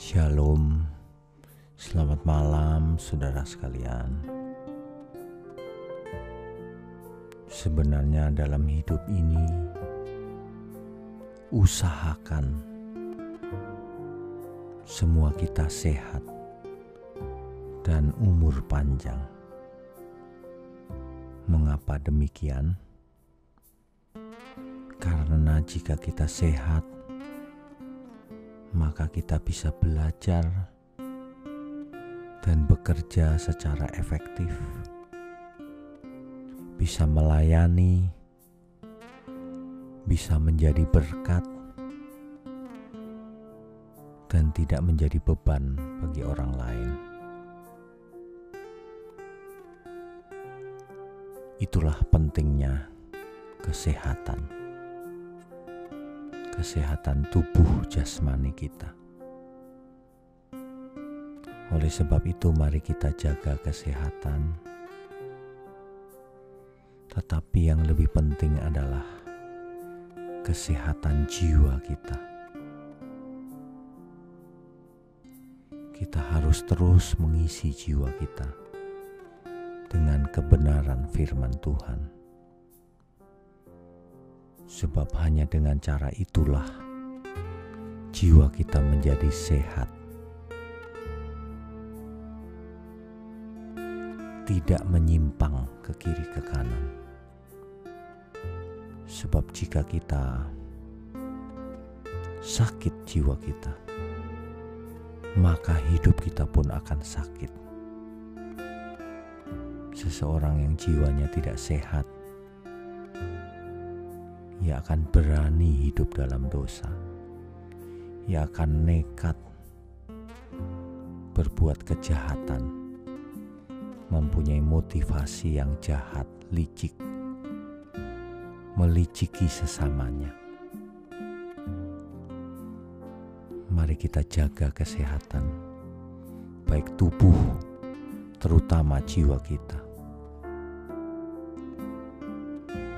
Shalom, selamat malam, saudara sekalian. Sebenarnya, dalam hidup ini, usahakan semua kita sehat dan umur panjang. Mengapa demikian? Karena jika kita sehat, maka kita bisa belajar dan bekerja secara efektif, bisa melayani, bisa menjadi berkat, dan tidak menjadi beban bagi orang lain. Itulah pentingnya kesehatan kesehatan tubuh jasmani kita. Oleh sebab itu, mari kita jaga kesehatan, tetapi yang lebih penting adalah kesehatan jiwa kita. Kita harus terus mengisi jiwa kita dengan kebenaran firman Tuhan sebab hanya dengan cara itulah jiwa kita menjadi sehat. Tidak menyimpang ke kiri ke kanan, sebab jika kita sakit jiwa kita, maka hidup kita pun akan sakit. Seseorang yang jiwanya tidak sehat ia akan berani hidup dalam dosa. Ia akan nekat berbuat kejahatan, mempunyai motivasi yang jahat, licik, meliciki sesamanya. Mari kita jaga kesehatan, baik tubuh, terutama jiwa kita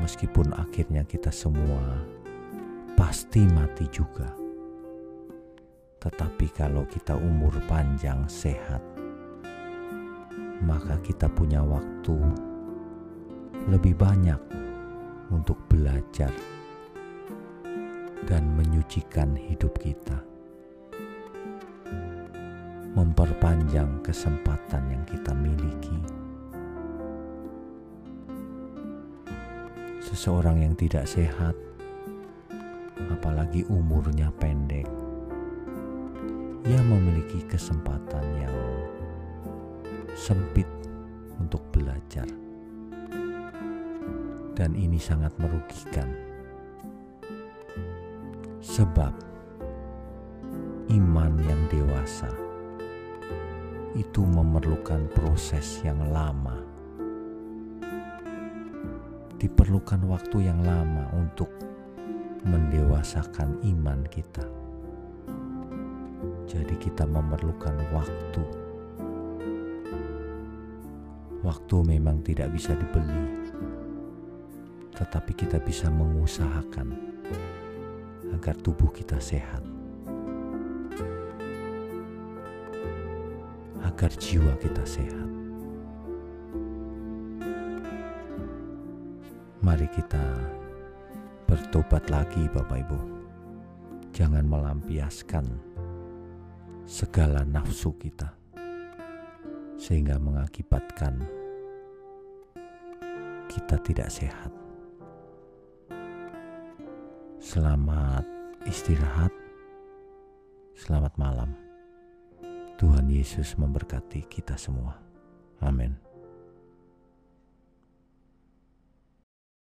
meskipun akhirnya kita semua pasti mati juga. Tetapi kalau kita umur panjang sehat, maka kita punya waktu lebih banyak untuk belajar dan menyucikan hidup kita. Memperpanjang kesempatan yang kita miliki seseorang yang tidak sehat, apalagi umurnya pendek, ia memiliki kesempatan yang sempit untuk belajar, dan ini sangat merugikan, sebab iman yang dewasa itu memerlukan proses yang lama diperlukan waktu yang lama untuk mendewasakan iman kita. Jadi, kita memerlukan waktu. Waktu memang tidak bisa dibeli, tetapi kita bisa mengusahakan agar tubuh kita sehat, agar jiwa kita sehat. Mari kita bertobat lagi Bapak Ibu. Jangan melampiaskan segala nafsu kita sehingga mengakibatkan kita tidak sehat. Selamat istirahat. Selamat malam. Tuhan Yesus memberkati kita semua. Amin.